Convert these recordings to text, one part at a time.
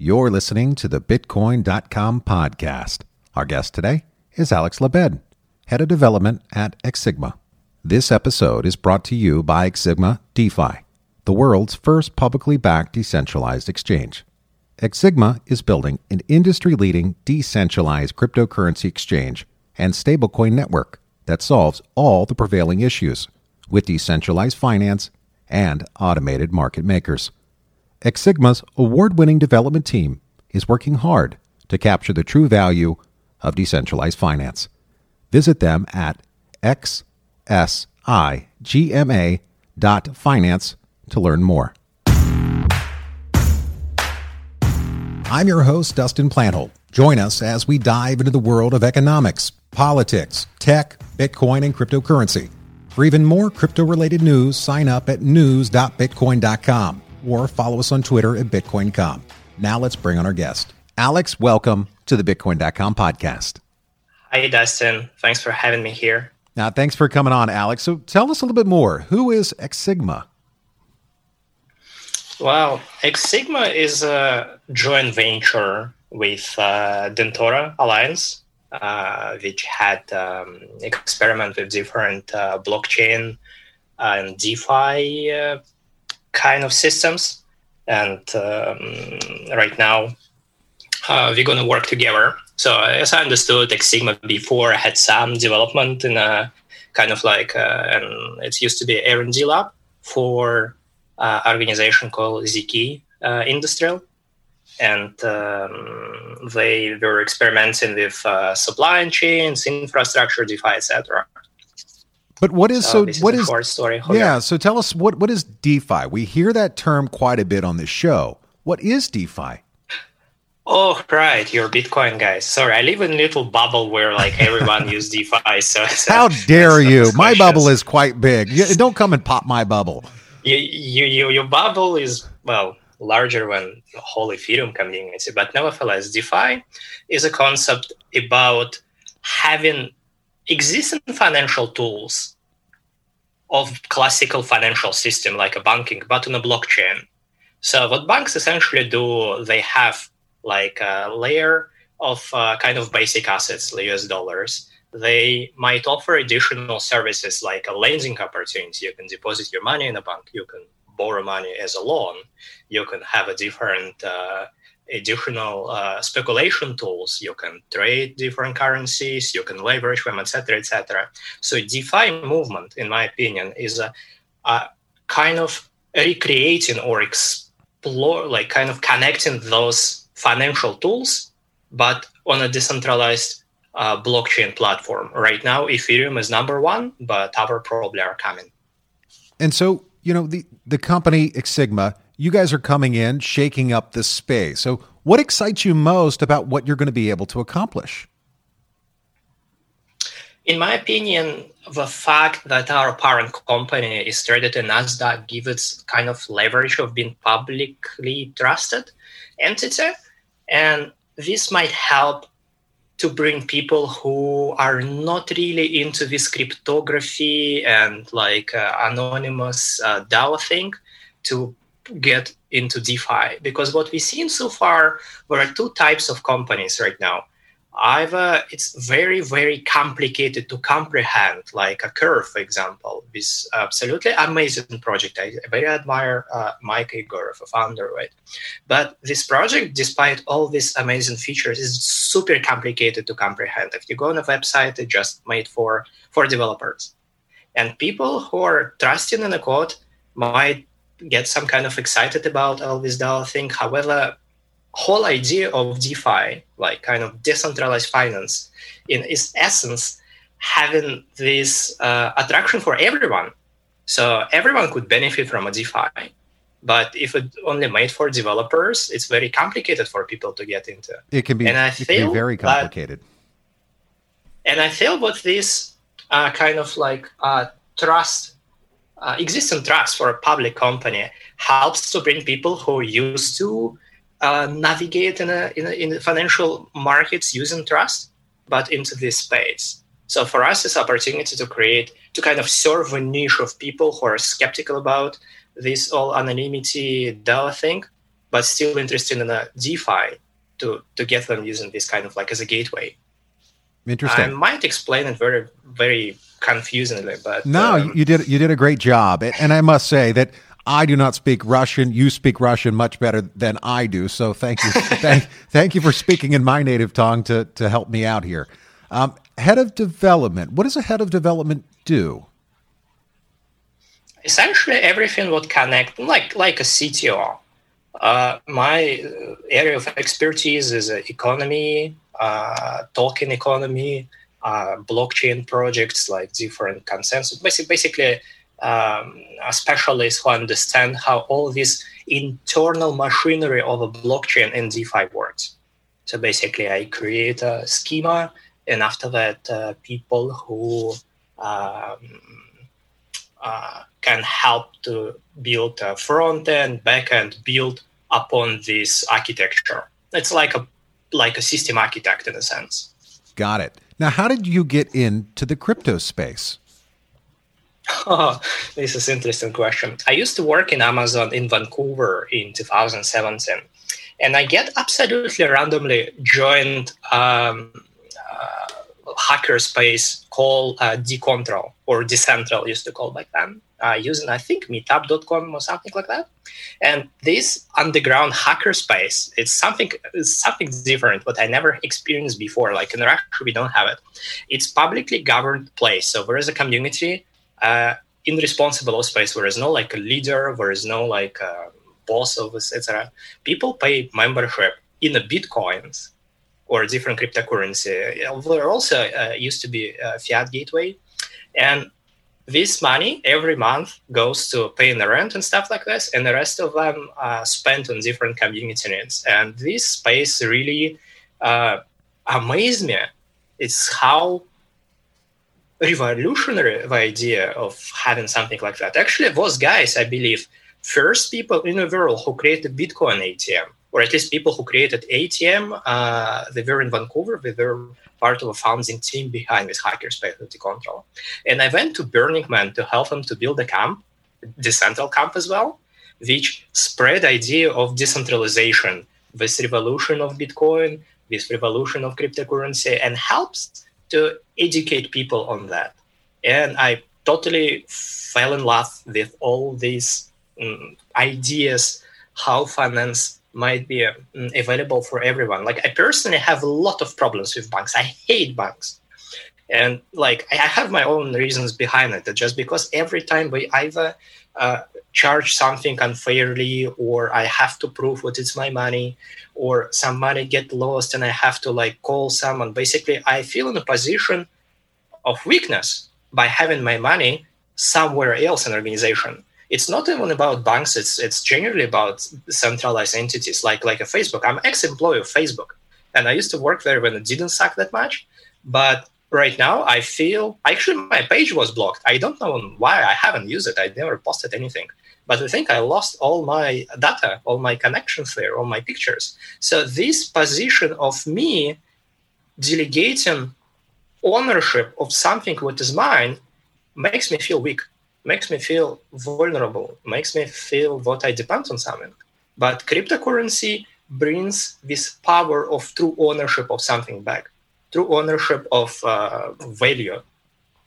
You're listening to the Bitcoin.com podcast. Our guest today is Alex Lebed, Head of Development at xSigma. This episode is brought to you by xSigma DeFi, the world's first publicly backed decentralized exchange. xSigma is building an industry leading decentralized cryptocurrency exchange and stablecoin network that solves all the prevailing issues with decentralized finance and automated market makers. xSigma's award winning development team is working hard to capture the true value of decentralized finance. Visit them at xsigma.finance to learn more. I'm your host, Dustin Plantholt. Join us as we dive into the world of economics, politics, tech, Bitcoin, and cryptocurrency. For even more crypto related news, sign up at news.bitcoin.com or follow us on Twitter at Bitcoin.com. Now let's bring on our guest. Alex, welcome to the Bitcoin.com podcast. Hi, Dustin. Thanks for having me here. Now, thanks for coming on, Alex. So tell us a little bit more. Who is xSigma? Well, xSigma is a joint venture with uh, Dentora Alliance, uh, which had um, experiment with different uh, blockchain and DeFi uh, kind of systems. And um, right now, uh, we're going to work together. So, as I understood, xSigma before had some development in a kind of like, uh, and it used to be R&D lab for uh, organization called Ziki uh, Industrial. And um, they were experimenting with uh, supply chains, infrastructure, DeFi, etc. But what is oh, so? so what is is story? yeah? So tell us what what is DeFi? We hear that term quite a bit on this show. What is DeFi? Oh right, you're Bitcoin guys. Sorry, I live in a little bubble where like everyone use DeFi. So, so how dare you? My bubble is quite big. You, don't come and pop my bubble. You, you, you, your bubble is well larger than the whole Ethereum community, but nevertheless, DeFi is a concept about having existing financial tools of classical financial system like a banking but on a blockchain so what banks essentially do they have like a layer of uh, kind of basic assets us dollars. They might offer additional services like a lending opportunity. You can deposit your money in a bank. You can borrow money as a loan. You can have a different uh, additional uh, speculation tools. You can trade different currencies, you can leverage them, etc., etc. So DeFi movement, in my opinion, is a, a, kind of recreating or explore, like kind of connecting those financial tools, but on a decentralized uh, blockchain platform. Right now, Ethereum is number one, but other probably are coming. And so, you know, the the company xSigma you guys are coming in, shaking up the space. So, what excites you most about what you're going to be able to accomplish? In my opinion, the fact that our parent company is traded in Nasdaq gives it kind of leverage of being publicly trusted entity, and this might help to bring people who are not really into this cryptography and like uh, anonymous uh, DAO thing to get into DeFi because what we've seen so far, there are two types of companies right now. Either it's very, very complicated to comprehend, like a curve, for example, this absolutely amazing project. I very admire uh, Mike Egorov, a founder it. But this project, despite all these amazing features, is super complicated to comprehend. If you go on a website, it's just made for, for developers. And people who are trusting in the code might get some kind of excited about all this DAO thing. However, whole idea of DeFi, like kind of decentralized finance, in its essence, having this uh, attraction for everyone. So everyone could benefit from a DeFi. But if it only made for developers, it's very complicated for people to get into. It can be, and I feel very complicated. That, and I feel what this uh, kind of like uh, trust uh, existing trust for a public company helps to bring people who used to uh, navigate in, a, in, a, in the financial markets using trust, but into this space. So for us, it's opportunity to create to kind of serve a niche of people who are skeptical about this all anonymity DAO thing, but still interested in a DeFi to to get them using this kind of like as a gateway. Interesting. I might explain it very very confusingly, but no, um, you did you did a great job, and I must say that. I do not speak Russian. You speak Russian much better than I do. So thank you, thank, thank you for speaking in my native tongue to to help me out here. Um, head of development. What does a head of development do? Essentially, everything would connect, like like a CTO. Uh, my area of expertise is uh, economy, uh, token economy, uh, blockchain projects like different consensus. Basically, basically um, a specialist who understand how all this internal machinery of a blockchain and DeFi works. So basically, I create a schema, and after that, uh, people who um, uh, can help to build a front end, back end, build upon this architecture. It's like a like a system architect in a sense. Got it. Now, how did you get into the crypto space? Oh, this is interesting question. I used to work in Amazon in Vancouver in 2017, and I get absolutely randomly joined um, uh, hackerspace called uh, Decontrol or Decentral used to call back then uh, using I think meetup.com or something like that. And this underground hackerspace, it's something it's something different, what I never experienced before. Like in Russia, we don't have it. It's publicly governed place, so there is a community uh, in responsible space. There is no like a leader, there is no like a boss of etc. People pay membership in the bitcoins or different cryptocurrency. There also uh, used to be a fiat gateway, and this money every month goes to paying the rent and stuff like this, and the rest of them are spent on different community needs. And this space really uh, amazed me. It's how revolutionary the idea of having something like that. Actually, those guys, I believe, first people in the world who created Bitcoin ATM, or at least people who created ATM, uh, they were in Vancouver. They were part of a founding team behind this hackerspace control. And I went to Burning Man to help them to build a camp, decentral camp as well, which spread idea of decentralization, this revolution of Bitcoin, this revolution of cryptocurrency, and helps to educate people on that. And I totally fell in love with all these um, ideas, how finance might be um, available for everyone. Like I personally have a lot of problems with banks. I hate banks. And like I have my own reasons behind it. Just because every time we either uh, charge something unfairly, or I have to prove what it's my money, or some money get lost and I have to like call someone. Basically, I feel in a position of weakness by having my money somewhere else in organization it's not even about banks. It's it's generally about centralized entities like like a Facebook. I'm ex-employee of Facebook, and I used to work there when it didn't suck that much. But right now, I feel actually my page was blocked. I don't know why. I haven't used it. I never posted anything. But I think I lost all my data, all my connections there, all my pictures. So this position of me delegating ownership of something what is mine makes me feel weak makes me feel vulnerable, makes me feel that I depend on something. But cryptocurrency brings this power of true ownership of something back, true ownership of uh, value,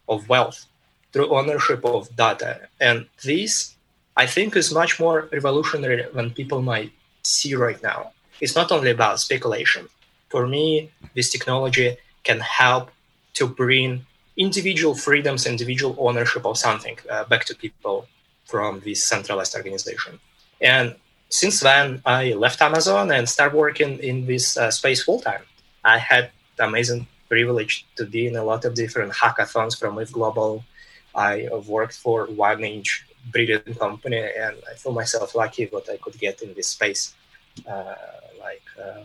of wealth, true ownership of data. And this, I think, is much more revolutionary than people might see right now. It's not only about speculation. For me, this technology can help to bring individual freedoms, individual ownership of something uh, back to people from this centralized organization. And since then, I left Amazon and started working in this uh, space full time. I had the amazing privilege to be in a lot of different hackathons from ETHGlobal. I worked for 1inch brilliant company, and I feel myself lucky what I could get in this space. Uh, like uh,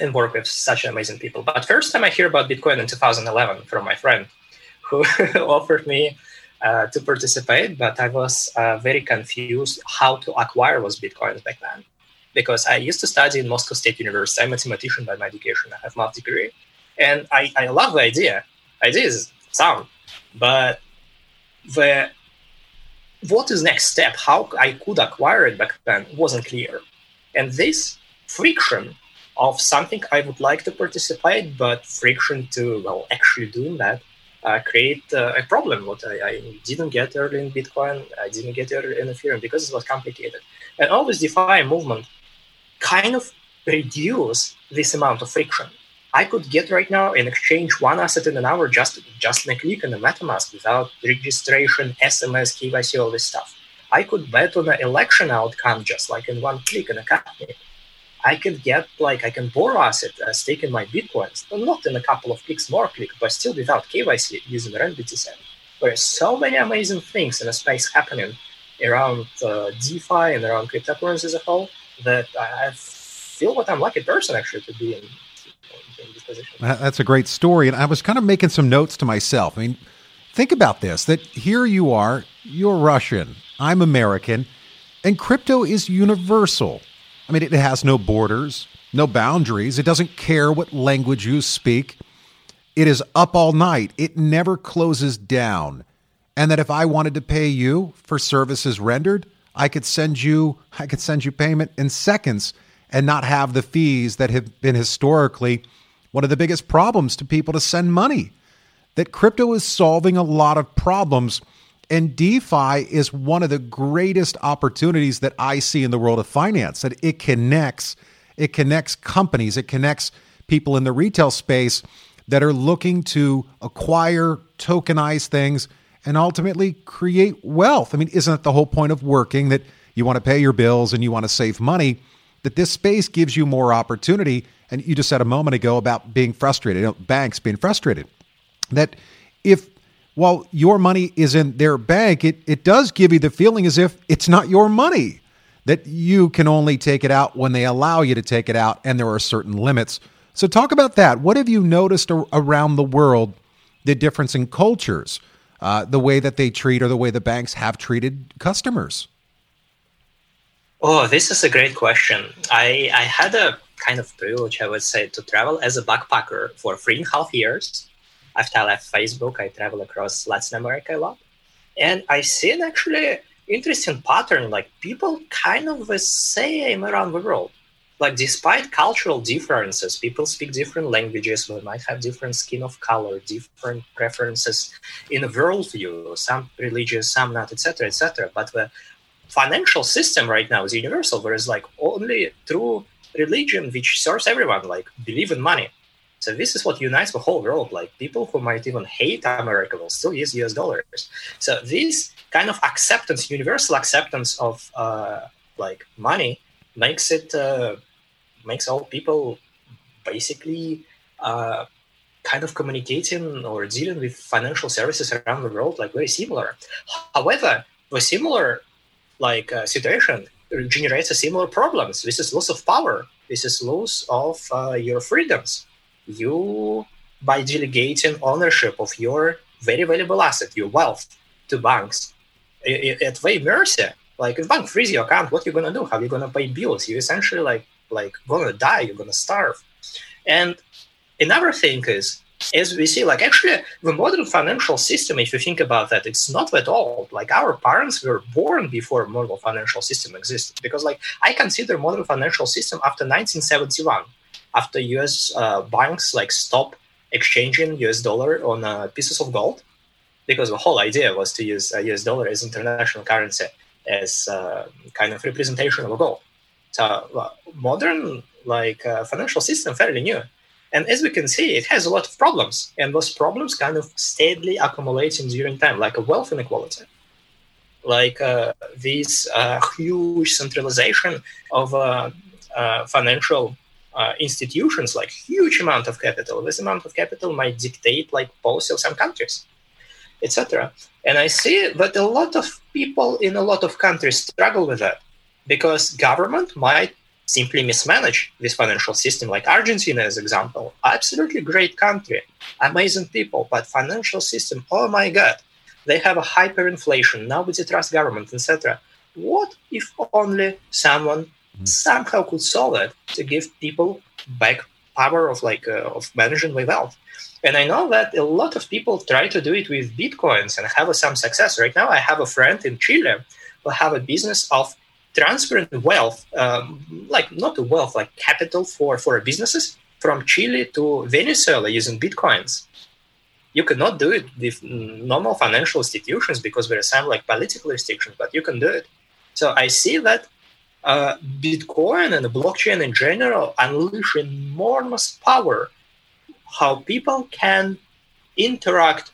and work with such amazing people. But first time I hear about Bitcoin in 2011 from my friend who offered me uh, to participate, but I was uh, very confused how to acquire those Bitcoins back then. Because I used to study in Moscow State University. I'm a mathematician by my education. I have math degree. And I, I love the idea. Idea is sound. But the what is next step, how I could acquire it back then wasn't clear And this friction of something I would like to participate, but friction to well actually doing that uh, create uh, a problem. What I, I, didn't get early in Bitcoin, I didn't get early in Ethereum because it was complicated. And all this DeFi movement kind of reduce this amount of friction. I could get right now and exchange one asset in an hour just just in a click in a MetaMask without registration, SMS, KYC, all this stuff. I could bet on an election outcome just like in one click in a company. I can get like I can borrow asset, uh, stake in my bitcoins, but not in a couple of clicks, more click, but still without KYC using RenBTC. There's so many amazing things in the space happening around uh, DeFi and around cryptocurrency as a whole that I feel what I'm lucky person actually to be in, in this position. That's a great story, and I was kind of making some notes to myself. I mean, think about this: that here you are, you're Russian, I'm American, and crypto is universal. I mean, it has no borders, no boundaries. It doesn't care what language you speak. It is up all night. It never closes down. And that if I wanted to pay you for services rendered, I could send you I could send you payment in seconds and not have the fees that have been historically one of the biggest problems to people to send money. That crypto is solving a lot of problems and DeFi is one of the greatest opportunities that I see in the world of finance. That it connects, it connects companies, it connects people in the retail space that are looking to acquire, tokenize things, and ultimately create wealth. I mean, isn't that the whole point of working that you want to pay your bills and you want to save money? That this space gives you more opportunity. And you just said a moment ago about being frustrated, you know, banks being frustrated. That if while your money is in their bank, it, it does give you the feeling as if it's not your money, that you can only take it out when they allow you to take it out, and there are certain limits. So, talk about that. What have you noticed around the world, the difference in cultures, uh, the way that they treat or the way the banks have treated customers? Oh, this is a great question. I, I had a kind of privilege, I would say, to travel as a backpacker for three and a half years after I left Facebook, I travel across Latin America a lot. And I see an actually interesting pattern. Like people kind of uh, the same around the world. Like despite cultural differences, people speak different languages. We might have different skin of color, different preferences in worldview. Some religious, some not, etc., etc. But the financial system right now is universal. There is like only true religion which serves everyone. Like believe in money so this is what unites the whole world. Like people who might even hate America will still use US dollars. So this kind of acceptance, universal acceptance of uh, like money, makes it uh, makes all people basically uh, kind of communicating or dealing with financial services around the world like very similar. However, the similar like uh, situation generates a similar problems. This is loss of power. This is loss of uh, your freedoms you by delegating ownership of your very valuable asset, your wealth, to banks at their mercy. Like if bank freeze your account, what you gonna do? How you gonna pay bills? You essentially like like gonna die. You're gonna starve. And another thing is, as we see, like actually the modern financial system, if you think about that, it's not that old. Like our parents were born before modern financial system existed. Because like I consider modern financial system after 1971 after US uh, banks like stop exchanging US dollar on uh, pieces of gold, because the whole idea was to use uh, US dollar as international currency as uh, kind of representation of gold. So uh, modern like uh, financial system fairly new. And as we can see, it has a lot of problems, and those problems kind of steadily accumulating during time, like a wealth inequality, like uh, this uh, huge centralization of uh, financial uh, institutions like huge amount of capital. This amount of capital might dictate like policy of some countries etc and i see that a lot of people in a lot of countries struggle with that because government might simply mismanage this financial system. Like argentina as example absolutely great country amazing people but financial system oh my god they have a hyperinflation. Nobody trusts government etc what if only someone somehow could solve it to give people back power of like uh, of managing my wealth. And I know that a lot of people try to do it with bitcoins and have some success. Right now, I have a friend in Chile who have a business of transferring wealth, um, like not wealth, like capital for, for businesses from Chile to Venezuela using bitcoins. You cannot do it with normal financial institutions because there are some like political restrictions, but you can do it. So I see that uh, Bitcoin and blockchain in general unleash enormous power how people can interact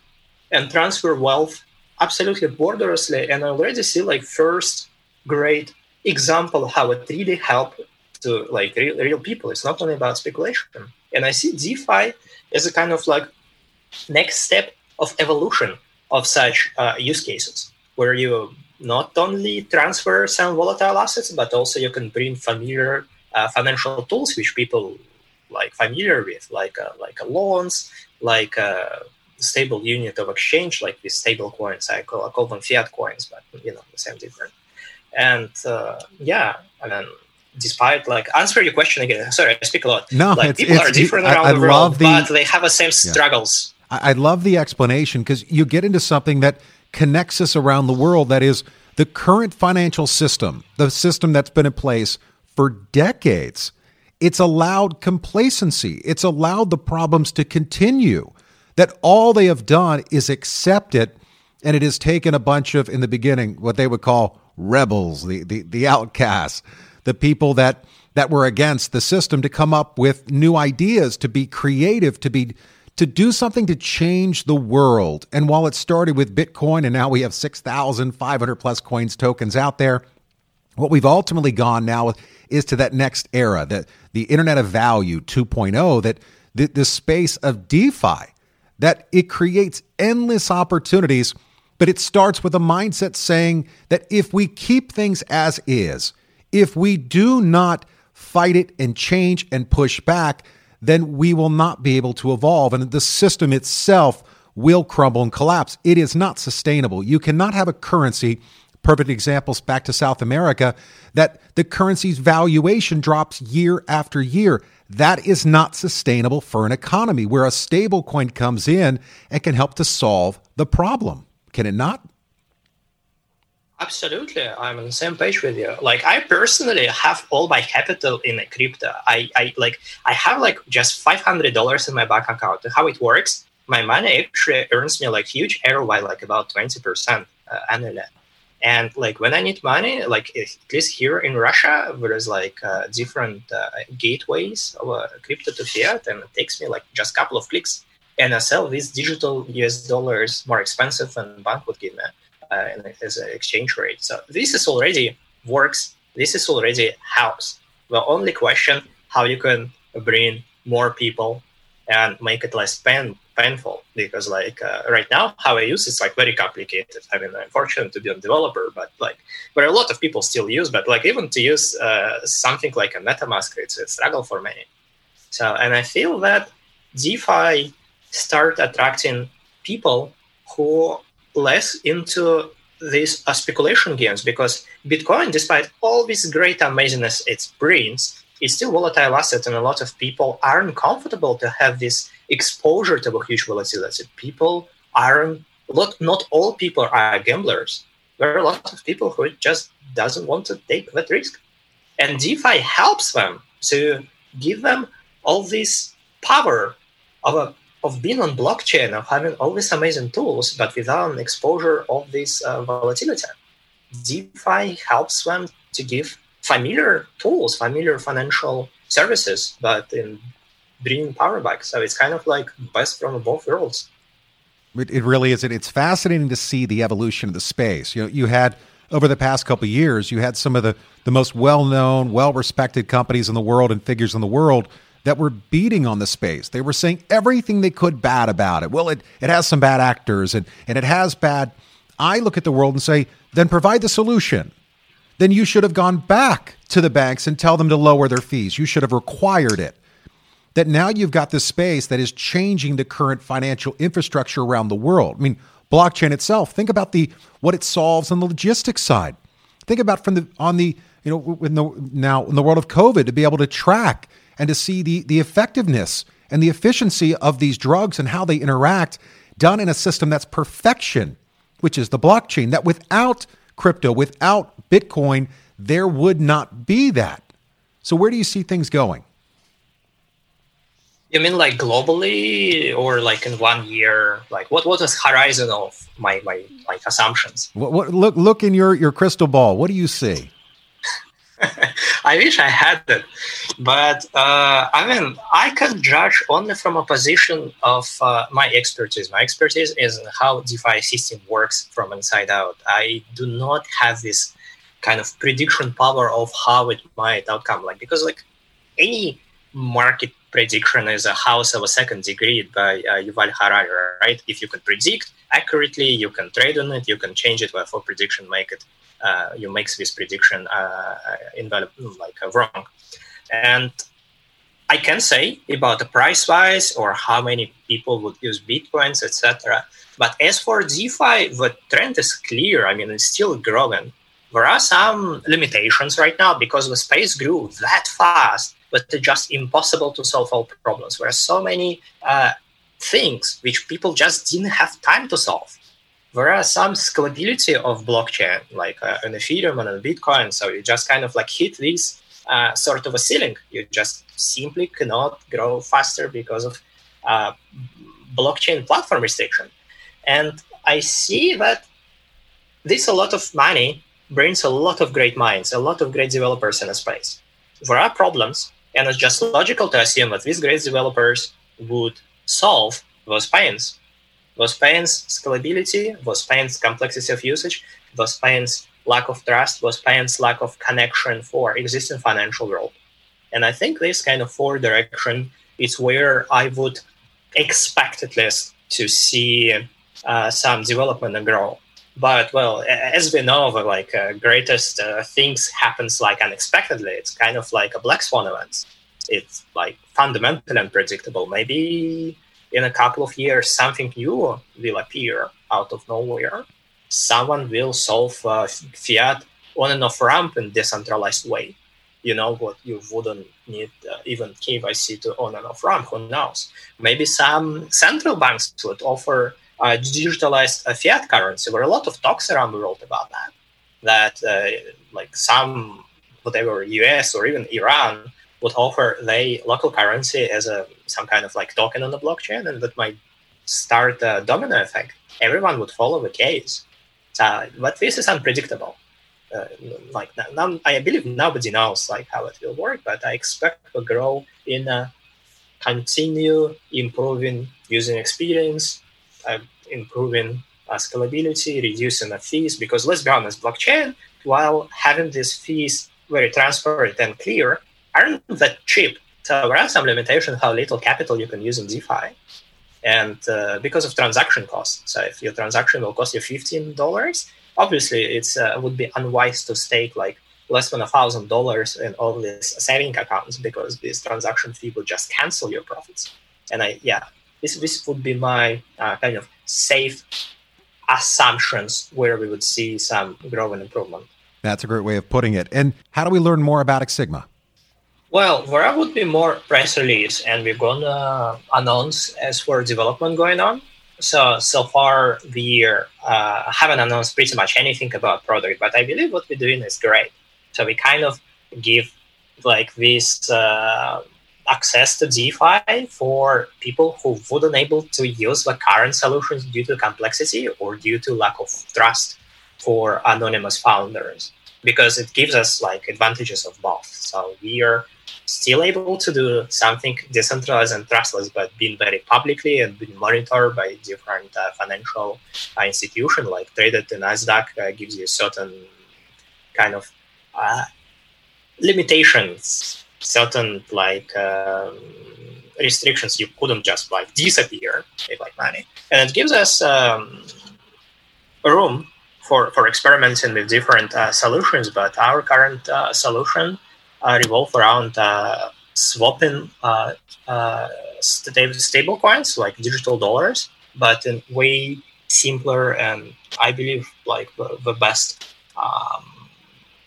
and transfer wealth absolutely borderlessly. And I already see like first great example how it really helped to like real, real people. It's not only about speculation. And I see DeFi as a kind of like next step of evolution of such uh, use cases where you not only transfer some volatile assets, but also you can bring familiar uh, financial tools which people like familiar with, like uh, like loans, like a stable unit of exchange, like these stable coins. I call, I call them fiat coins, but you know the same different. And uh, yeah, I mean, despite like answer your question again. Sorry, I speak a lot. No, like it's, people it's, are different I, around I the world, the, but they have the same struggles. Yeah. I, I love the explanation because you get into something that connects us around the world. That is the current financial system, the system that's been in place for decades. It's allowed complacency. It's allowed the problems to continue. That all they have done is accept it, and it has taken a bunch of, in the beginning, what they would call rebels, the the, the outcasts, the people that that were against the system to come up with new ideas, to be creative, to be to do something to change the world. And while it started with Bitcoin and now we have 6,500 plus coins tokens out there, what we've ultimately gone now is to that next era, that the Internet of Value 2.0, that the, the space of DeFi, that it creates endless opportunities, but it starts with a mindset saying that if we keep things as is, if we do not fight it and change and push back, then we will not be able to evolve and the system itself will crumble and collapse. It is not sustainable. You cannot have a currency, perfect examples back to South America, that the currency's valuation drops year after year. That is not sustainable for an economy where a stable coin comes in and can help to solve the problem. Can it not? Absolutely, I'm on the same page with you. Like I personally have all my capital in crypto. I, I like I have like just five hundred dollars in my bank account. How it works? My money actually earns me like huge ROI, like about twenty percent uh, annually. And like when I need money, like at least here in Russia, there is like uh, different uh, gateways of uh, crypto to fiat, and it takes me like just a couple of clicks, and I sell these digital US dollars more expensive than bank would give me as an exchange rate. So this is already works. This is already helps. The only question how you can bring more people and make it less pain, painful because like uh, right now how I use it's like very complicated. I mean, I'm fortunate to be a developer, but like but a lot of people still use. But like even to use uh, something like a MetaMask, it's a struggle for many. So and I feel that DeFi start attracting people who less into these uh, speculation games because Bitcoin, despite all this great amazingness it brings, is still volatile asset, and a lot of people aren't comfortable to have this exposure to a huge volatility. People aren't not not all people are gamblers. There are a lot of people who just doesn't want to take that risk, and DeFi helps them to give them all this power of a of being on blockchain, of having all these amazing tools, but without exposure of this uh, volatility. DeFi helps them to give familiar tools, familiar financial services, but in bringing power back. So it's kind of like best from both worlds. It, really is. It's fascinating to see the evolution of the space. You know, you had over the past couple years, you had some of the, the most well known, well respected companies in the world and figures in the world that were beating on the space. They were saying everything they could bad about it. Well, it, it has some bad actors and, and it has bad. I look at the world and say, then provide the solution. Then you should have gone back to the banks and tell them to lower their fees. You should have required it. That now you've got this space that is changing the current financial infrastructure around the world. I mean, blockchain itself. Think about the what it solves on the logistics side. Think about from the on the you know in the now in the world of COVID to be able to track and to see the, the effectiveness and the efficiency of these drugs and how they interact done in a system that's perfection, which is the blockchain, that without crypto, without Bitcoin, there would not be that. So, where do you see things going? You mean like globally or like in one year? Like what what is horizon of my my like assumptions? What, what look look in your your crystal ball. What do you see? I wish I had that, but uh, I mean, I can judge only from a position of uh, my expertise. My expertise is how DeFi system works from inside out. I do not have this kind of prediction power of how it might outcome. Like because like any market prediction is a chaos of a second degree by uh, Yuval Harari, right? If you can predict accurately, you can trade on it, you can change it for prediction, make it uh, you make this prediction uh, invalid, like uh, wrong. And I can say about the price wise or how many people would use bitcoins, etc. But as for DeFi, the trend is clear. I mean, it's still growing. There are some limitations right now because the space grew that fast, but it's just impossible to solve all problems. There are so many uh, things which people just didn't have time to solve there are some scalability of blockchain, like uh, an Ethereum and a Bitcoin. So you just kind of like hit this uh, sort of a ceiling. You just simply cannot grow faster because of uh, blockchain platform restriction. And I see that this a lot of money brings a lot of great minds, a lot of great developers in a space. There are problems, and it's just logical to assume that these great developers would solve those pains Those pains scalability, those pains complexity of usage, those pains lack of trust, those pains lack of connection for existing financial world. And I think this kind of four direction is where I would expect at least to see uh, some development and grow. But well, as we know, the like uh, greatest uh, things happens like unexpectedly. It's kind of like a black swan event. It's like fundamentally unpredictable. Maybe in a couple of years, something new will appear out of nowhere. Someone will solve uh, fiat on and off ramp in decentralized way. You know what you wouldn't need uh, even KYC to on and off ramp. Who knows? Maybe some central banks would offer uh, digitalized fiat currency. There are a lot of talks around the world about that. That uh, like some whatever US or even Iran would offer their local currency as a some kind of like token on the blockchain, and that might start a domino effect. Everyone would follow the case. Uh, but this is unpredictable. Uh, like now, I believe nobody knows like how it will work, but I expect to grow in a continue improving user experience, uh, improving uh, scalability, reducing the fees. Because let's be honest, blockchain, while having these fees very transparent and clear, aren't that cheap. So there are some limitations how little capital you can use in DeFi. And uh, because of transaction costs. So if your transaction will cost you $15, obviously it uh, would be unwise to stake like less than a thousand dollars in all these saving accounts because this transaction fee will just cancel your profits. And I, yeah, this this would be my uh, kind of safe assumptions where we would see some growth and improvement. That's a great way of putting it. And how do we learn more about xSigma? Well, there would be more press release, and we're gonna announce as for development going on. So so far, we uh, haven't announced pretty much anything about product, but I believe what we're doing is great. So we kind of give like this uh, access to DeFi for people who wouldn't able to use the current solutions due to complexity or due to lack of trust for anonymous founders because it gives us like advantages of both. So we are still able to do something decentralized and trustless, but being very publicly and being monitored by different uh, financial uh, institutions like traded in Nasdaq uh, gives you certain kind of uh, limitations, certain like um, restrictions. You couldn't just like disappear with like money, and it gives us um, a room for for experimenting with different uh, solutions. But our current uh, solution uh, revolve around uh, swapping uh, stable coins like digital dollars, but in way simpler and I believe like the, the best um,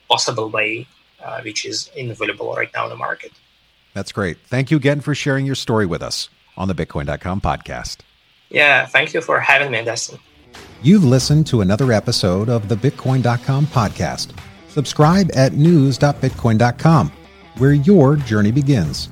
possible way, uh, which is available right now in the market. That's great. Thank you again for sharing your story with us on the Bitcoin.com podcast. Yeah, thank you for having me, Dustin. You've listened to another episode of the Bitcoin.com podcast. Subscribe at news.bitcoin.com, where your journey begins.